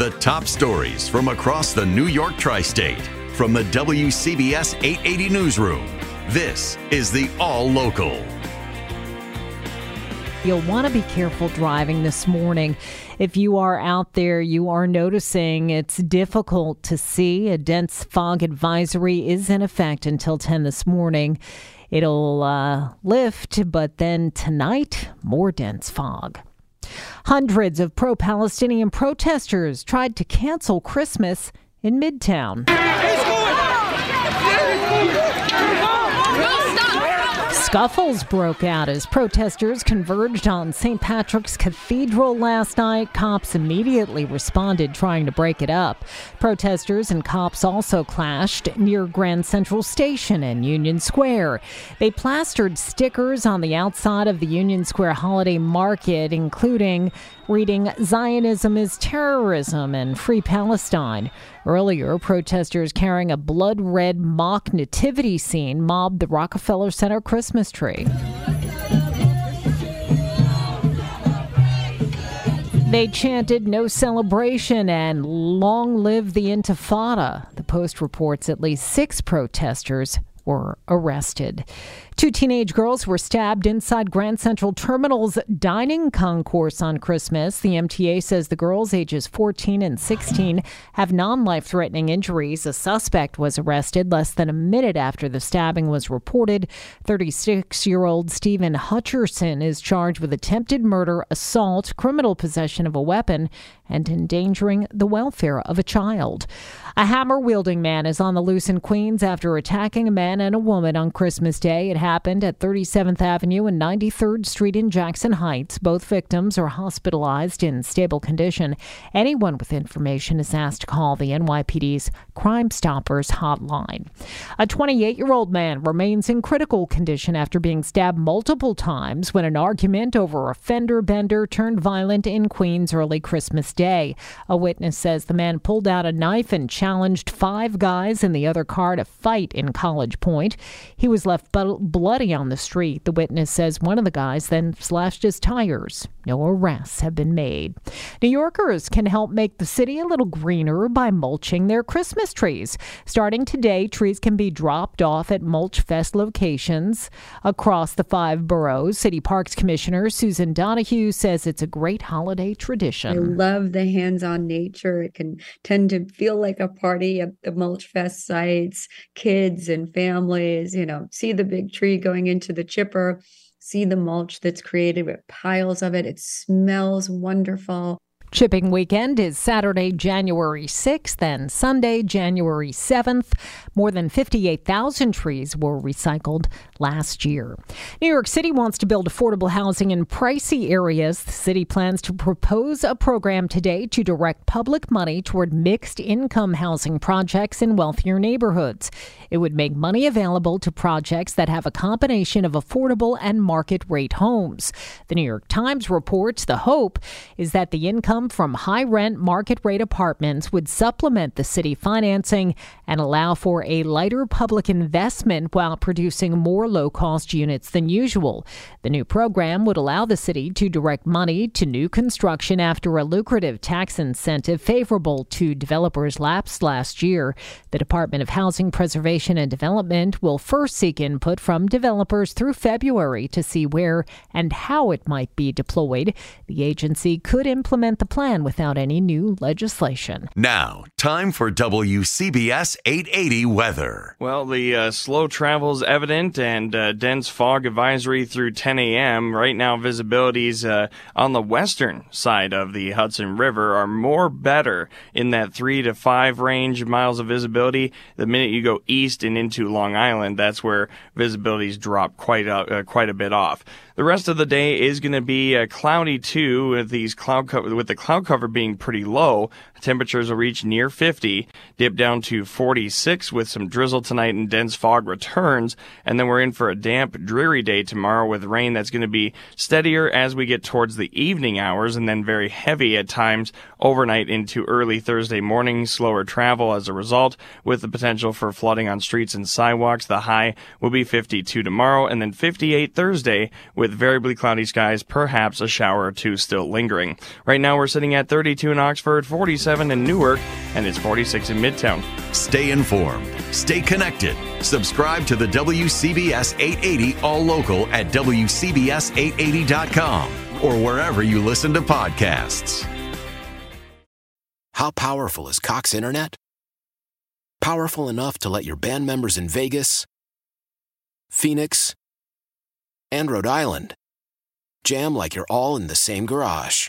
The top stories from across the New York tri state from the WCBS 880 Newsroom. This is the All Local. You'll want to be careful driving this morning. If you are out there, you are noticing it's difficult to see. A dense fog advisory is in effect until 10 this morning. It'll uh, lift, but then tonight, more dense fog. Hundreds of pro Palestinian protesters tried to cancel Christmas in Midtown. Scuffles broke out as protesters converged on St. Patrick's Cathedral last night. Cops immediately responded, trying to break it up. Protesters and cops also clashed near Grand Central Station and Union Square. They plastered stickers on the outside of the Union Square holiday market, including reading Zionism is terrorism and free Palestine. Earlier, protesters carrying a blood red mock nativity scene mobbed the Rockefeller Center Christmas tree. They chanted no celebration and long live the Intifada. The Post reports at least six protesters were arrested. Two teenage girls were stabbed inside Grand Central Terminal's dining concourse on Christmas. The MTA says the girls, ages 14 and 16, have non life threatening injuries. A suspect was arrested less than a minute after the stabbing was reported. 36 year old Stephen Hutcherson is charged with attempted murder, assault, criminal possession of a weapon, and endangering the welfare of a child. A hammer wielding man is on the loose in Queens after attacking a man and a woman on Christmas Day. It happened at 37th Avenue and 93rd Street in Jackson Heights. Both victims are hospitalized in stable condition. Anyone with information is asked to call the NYPD's Crime Stoppers hotline. A 28 year old man remains in critical condition after being stabbed multiple times when an argument over a fender bender turned violent in Queens early Christmas Day. A witness says the man pulled out a knife and challenged five guys in the other car to fight in College Point. He was left bloody on the street. The witness says one of the guys then slashed his tires. No arrests have been made. New Yorkers can help make the city a little greener by mulching their Christmas trees. Starting today, trees can be dropped off at Mulch Fest locations across the five boroughs. City Parks Commissioner Susan Donoghue says it's a great holiday tradition. I love the hands on nature. It can tend to feel like a party at the Mulch Fest sites, kids and families, you know, see the big tree going into the chipper see the mulch that's created with piles of it. It smells wonderful. Chipping weekend is Saturday, January 6th and Sunday, January 7th. More than 58,000 trees were recycled last year. New York City wants to build affordable housing in pricey areas. The city plans to propose a program today to direct public money toward mixed income housing projects in wealthier neighborhoods. It would make money available to projects that have a combination of affordable and market rate homes. The New York Times reports the hope is that the income income from high rent market rate apartments would supplement the city financing and allow for a lighter public investment while producing more low cost units than usual. The new program would allow the city to direct money to new construction after a lucrative tax incentive favorable to developers lapsed last year. The Department of Housing Preservation and Development will first seek input from developers through February to see where and how it might be deployed. The agency could implement the plan without any new legislation. Now, time for WCBS 880 weather. Well, the uh, slow travel is evident and uh, dense fog advisory through 10 a.m. Right now, visibilities uh, on the western side of the Hudson River are more better in that three to five range miles of visibility. The minute you go east and into Long Island, that's where visibilities drop quite a, uh, quite a bit off. The rest of the day is going to be uh, cloudy too, with these cloud co- with the cloud cover being pretty low. Temperatures will reach near 50, dip down to 46 with some drizzle tonight and dense fog returns. And then we're in for a damp, dreary day tomorrow with rain that's going to be steadier as we get towards the evening hours and then very heavy at times overnight into early Thursday morning. Slower travel as a result with the potential for flooding on streets and sidewalks. The high will be 52 tomorrow and then 58 Thursday with variably cloudy skies, perhaps a shower or two still lingering. Right now we're sitting at 32 in Oxford, 47 in Newark, and it's 46 in Midtown. Stay informed, stay connected. Subscribe to the WCBS 880 All Local at WCBS880.com or wherever you listen to podcasts. How powerful is Cox Internet? Powerful enough to let your band members in Vegas, Phoenix, and Rhode Island jam like you're all in the same garage.